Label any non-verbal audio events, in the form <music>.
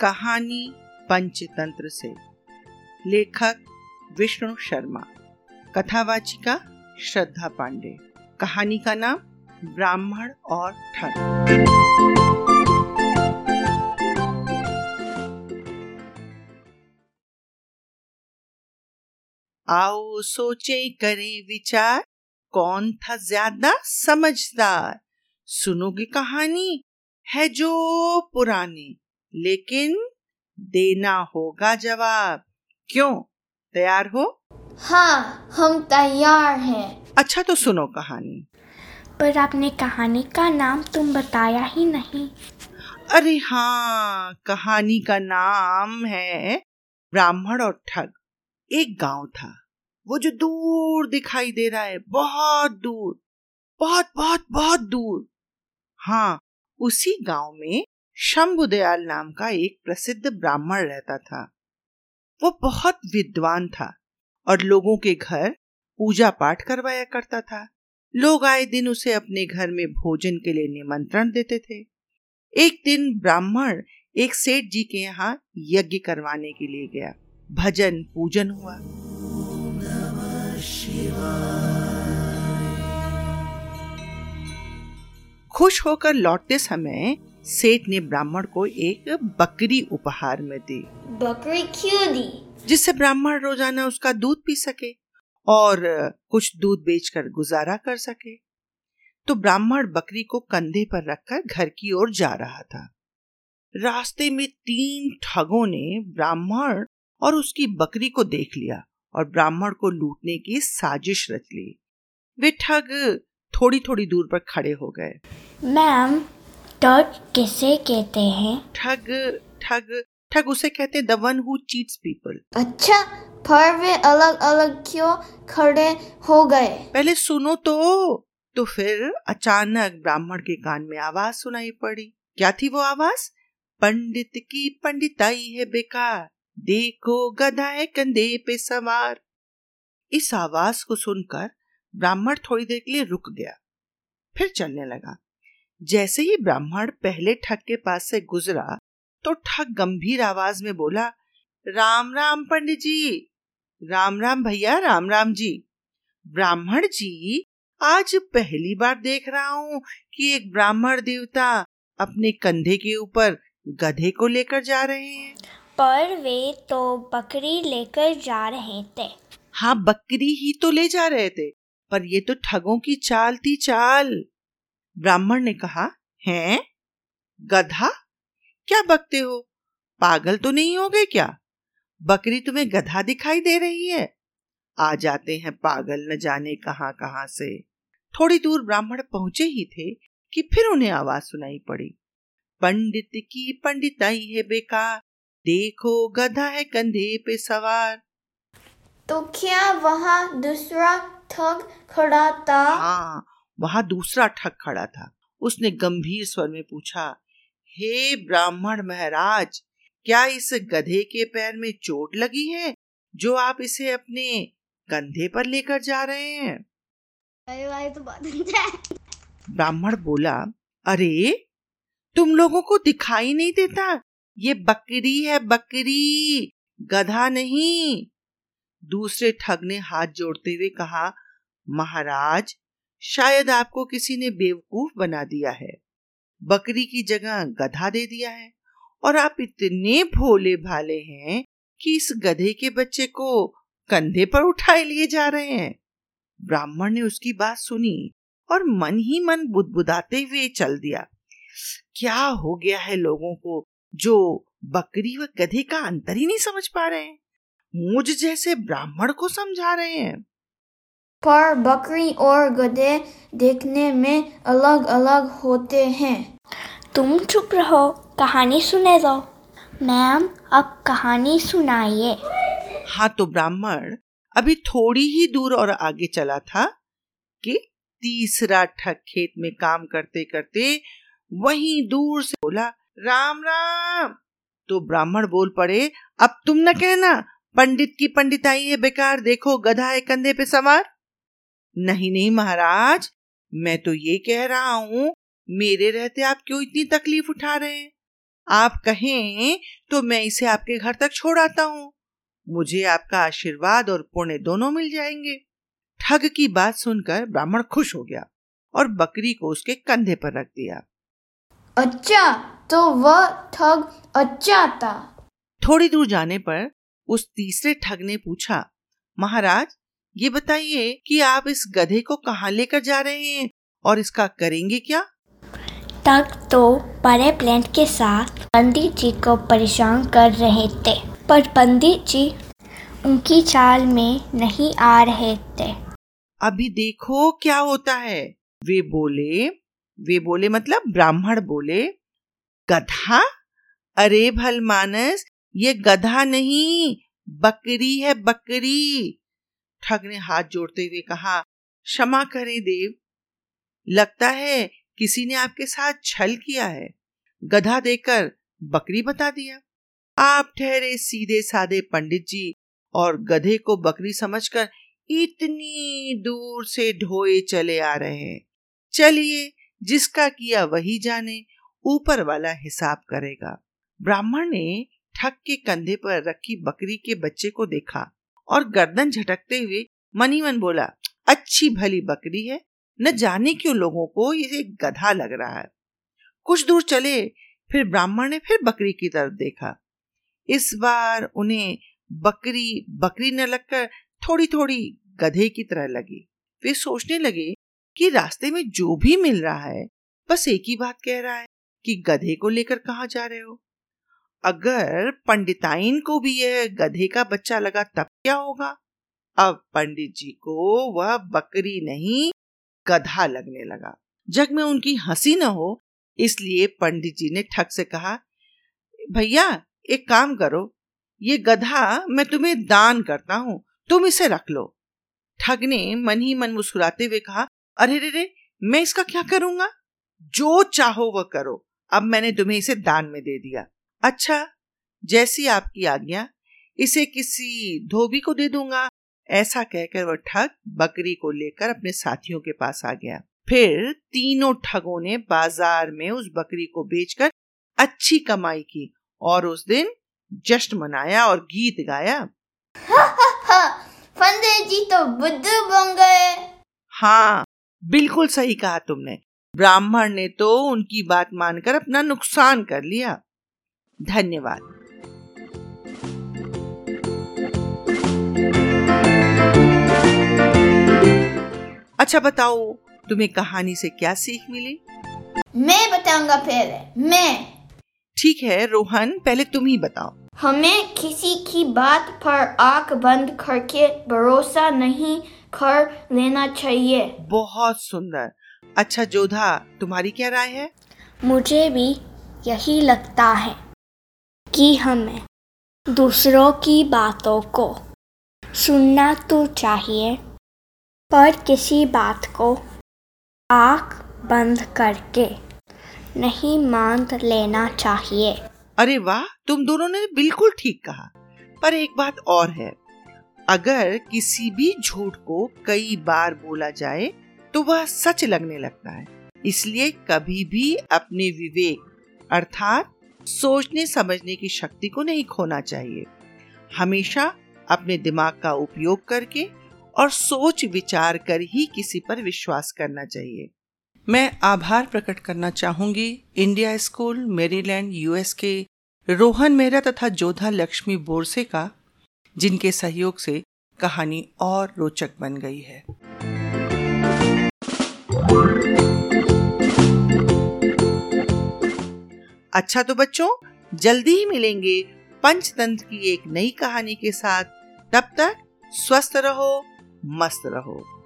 कहानी पंचतंत्र से। लेखक विष्णु शर्मा। कथावाचिका श्रद्धा पांडे। कहानी का नाम ब्राह्मण और ठग आओ सोचे करें विचार। कौन था ज़्यादा समझदार? सुनोगे कहानी? है जो पुरानी। लेकिन देना होगा जवाब। क्यों? तैयार हो? हाँ हम तैयार हैं। अच्छा तो सुनो कहानी। पर आपने कहानी का नाम तुम बताया ही नहीं। अरे हाँ कहानी का नाम है ब्राह्मण और ठग। एक गाँव था। वो जो दूर दिखाई दे रहा है बहुत दूर बहुत बहुत बहुत दूर। हाँ उसी गाँव में शंभुदयाल नाम का एक प्रसिद्ध ब्राह्मण रहता था। वो बहुत विद्वान था और लोगों के घर पूजा पाठ करवाया करता था। लोग आए दिन उसे अपने घर में भोजन के लिए निमंत्रण देते थे। एक दिन ब्राह्मण एक सेठ जी के यहाँ यज्ञ करवाने के लिए गया। भजन पूजन हुआ। खुश होकर लौटते समय सेठ ने ब्राह्मण को एक बकरी उपहार में दी। बकरी क्यों दी? जिससे ब्राह्मण रोज़ाना उसका दूध पी सके और कुछ दूध बेचकर गुजारा कर सके। तो ब्राह्मण बकरी को कंधे पर रखकर घर की ओर जा रहा था। रास्ते में तीन ठगों ने ब्राह्मण और उसकी बकरी को देख लिया और ब्राह्मण को लूटने की साजिश रच ली। वे ठग थोड़ी थोड़ी दूर पर खड़े हो गए। मैम ठग किसे कहते हैं? ठग ठग ठग उसे कहते हैं the one who cheats people अच्छा पर वे अलग अलग क्यों खड़े हो गए? पहले सुनो तो तो फिर अचानक ब्राह्मण के कान में आवाज़ सुनाई पड़ी। क्या थी वो आवाज़? पंडित की पंडिताई है बेकार देखो गधा है कंधे पे सवार। इस आवाज़ को सुनकर ब्राह्मण थोड़ी देर के लिए रुक गया फिर चलने लगा। जैसे ही ब्राह्मण पहले ठग के पास से गुजरा तो ठग गंभीर आवाज़ में बोला राम राम पंडित जी राम राम भैया राम राम जी। ब्राह्मण जी आज पहली बार देख रहा हूँ कि एक ब्राह्मण देवता अपने कंधे के ऊपर गधे को लेकर जा रहे हैं। पर वे तो बकरी लेकर जा रहे थे। हाँ बकरी ही तो ले जा रहे थे पर ये तो ठगों की चाल थी चाल। ब्राह्मण ने कहा हैं? गधा? क्या बकते हो? पागल तो नहीं हो गए क्या? बकरी तुम्हें गधा दिखाई दे रही है। आ जाते हैं पागल न जाने कहाँ कहाँ से। थोड़ी दूर ब्राह्मण पहुँचे ही थे कि फिर उन्हें आवाज़ सुनाई पड़ी। पंडित की पंडिताई है बेकार देखो गधा है कंधे पे सवार। तो क्या वहाँ दूसरा ठग खड़ा था? हाँ वहाँ दूसरा ठग खड़ा था। उसने गंभीर स्वर में पूछा हे ब्राह्मण महाराज क्या इस गधे के पैर में चोट लगी है जो आप इसे अपने कंधे पर लेकर जा रहे हैं? <laughs> ब्राह्मण बोला अरे तुम लोगों को दिखाई नहीं देता? ये बकरी है बकरी गधा नहीं। दूसरे ठग ने हाथ जोड़ते हुए कहा महाराज शायद आपको किसी ने बेवकूफ़ बना दिया है। बकरी की जगह गधा दे दिया है और आप इतने भोले भाले हैं कि इस गधे के बच्चे को कंधे पर उठाए लिए जा रहे हैं। ब्राह्मण ने उसकी बात सुनी और मन ही मन बुदबुदाते हुए चल दिया। क्या हो गया है लोगों को जो बकरी व गधे का अंतर ही नहीं समझ पा रहे हैं? मुझ जैसे ब्राह्मण को समझा रहे हैं। पर बकरी और गधे देखने में अलग अलग होते हैं। तुम चुप रहो कहानी सुने दो मैम अब कहानी सुनाइए। हाँ तो ब्राह्मण अभी थोड़ी ही दूर और आगे चला था कि तीसरा ठग खेत में काम करते करते वहीं दूर से बोला राम राम! तो ब्राह्मण बोल पड़े अब तुम न कहना पंडित की पंडिताई है बेकार देखो गधा है कंधे पे सवार। नहीं नहीं महाराज मैं तो ये कह रहा हूँ मेरे रहते आप क्यों इतनी तकलीफ़ उठा रहे हैं? आप कहें तो मैं इसे आपके घर तक छोड़ आता हूँ। मुझे आपका आशीर्वाद और पुण्य दोनों मिल जाएँगे। ठग की बात सुनकर ब्राह्मण खुश हो गया और बकरी को उसके कंधे पर रख दिया। अच्छा तो वह ठग अच्छा था थोड़ी दूर जाने पर उस तीसरे ठग ने पूछा महाराज ये बताइए कि आप इस गधे को कहाँ लेकर जा रहे हैं और इसका करेंगे क्या? तक तो बड़े प्लेंट के साथ पंडित जी को परेशान कर रहे थे पर पंडित जी उनकी चाल में नहीं आ रहे थे। अभी देखो क्या होता है। वे बोले वे बोले मतलब ब्राह्मण बोले गधा? अरे भल मानस ये गधा नहीं बकरी है बकरी। ठग ने हाथ जोड़ते हुए कहा, क्षमा करें देव। लगता है किसी ने आपके साथ छल किया है। गधा देकर बकरी बता दिया। आप ठहरे सीधे साधे पंडित जी और गधे को बकरी समझकर इतनी दूर से ढोए चले आ रहे हैं। चलिए, जिसका किया वही जाने, ऊपर वाला हिसाब करेगा। ब्राह्मण ने ठग के कंधे पर रखी बकरी के बच्चे को देखा। और गर्दन झटकते हुए मनीमन बोला, अच्छी भली बकरी है। न जाने क्यों लोगों को ये एक गधा लग रहा है। कुछ दूर चले, फिर ब्राह्मण ने फिर बकरी की तरफ़ देखा। इस बार उन्हें बकरी बकरी न लगकर थोड़ी थोड़ी गधे की तरह लगी। वे सोचने लगे कि रास्ते में जो भी मिल रहा है, बस एक ही बात कह रहा है कि गधे को लेकर कहा जा रहे हो? अगर पंडिताइन को भी यह गधे का बच्चा लगा तब क्या होगा? अब पंडित जी को वह बकरी नहीं, गधा लगने लगा। जग में उनकी हँसी न हो, इसलिए पंडित जी ने ठग से कहा, भैया, एक काम करो, ये गधा मैं तुम्हें दान करता हूँ, तुम इसे रख लो। ठग ने मन ही मन मुस्कुराते हुए कहा, अरे रे रे, मैं इसका क्या करूँगा? जो चाहो वह करो, अब मैंने तुम्हें इसे दान में दे दिया। अच्छा जैसी आपकी आज्ञा इसे किसी धोबी को दे दूँगा। ऐसा कहकर वह ठग बकरी को लेकर अपने साथियों के पास आ गया। फिर तीनों ठगों ने बाज़ार में उस बकरी को बेचकर अच्छी कमाई की और उस दिन जश्न मनाया और गीत गाया। फंदे जी तो बुद्धू बन गए। हाँ बिल्कुल सही कहा तुमने। ब्राह्मण ने तो उनकी बात मानकर अपना नुकसान कर लिया। धन्यवाद। अच्छा बताओ तुम्हें कहानी से क्या सीख मिली? मैं बताऊँगा पहले मैं। ठीक है रोहन पहले तुम ही बताओ। हमें किसी की बात पर आँख बंद करके भरोसा नहीं कर लेना चाहिए। बहुत सुंदर। अच्छा जोधा तुम्हारी क्या राय है? मुझे भी यही लगता है। कि हमें दूसरों की बातों को सुनना तो चाहिए, पर किसी बात को आँख बंद करके नहीं मान लेना चाहिए। अरे वाह, तुम दोनों ने बिल्कुल ठीक कहा। पर एक बात और है, अगर किसी भी झूठ को कई बार बोला जाए तो वह सच लगने लगता है। इसलिए कभी भी अपने विवेक, अर्थात सोचने समझने की शक्ति को नहीं खोना चाहिए। हमेशा अपने दिमाग का उपयोग करके और सोच विचार कर ही किसी पर विश्वास करना चाहिए। मैं आभार प्रकट करना चाहूँगी इंडिया स्कूल, मेरीलैंड, यूएस के रोहन मेहरा तथा जोधा लक्ष्मी बोरसे का, जिनके सहयोग से कहानी और रोचक बन गई है। अच्छा तो बच्चों, जल्दी ही मिलेंगे पंचतंत्र की एक नई कहानी के साथ। तब तक स्वस्थ रहो, मस्त रहो।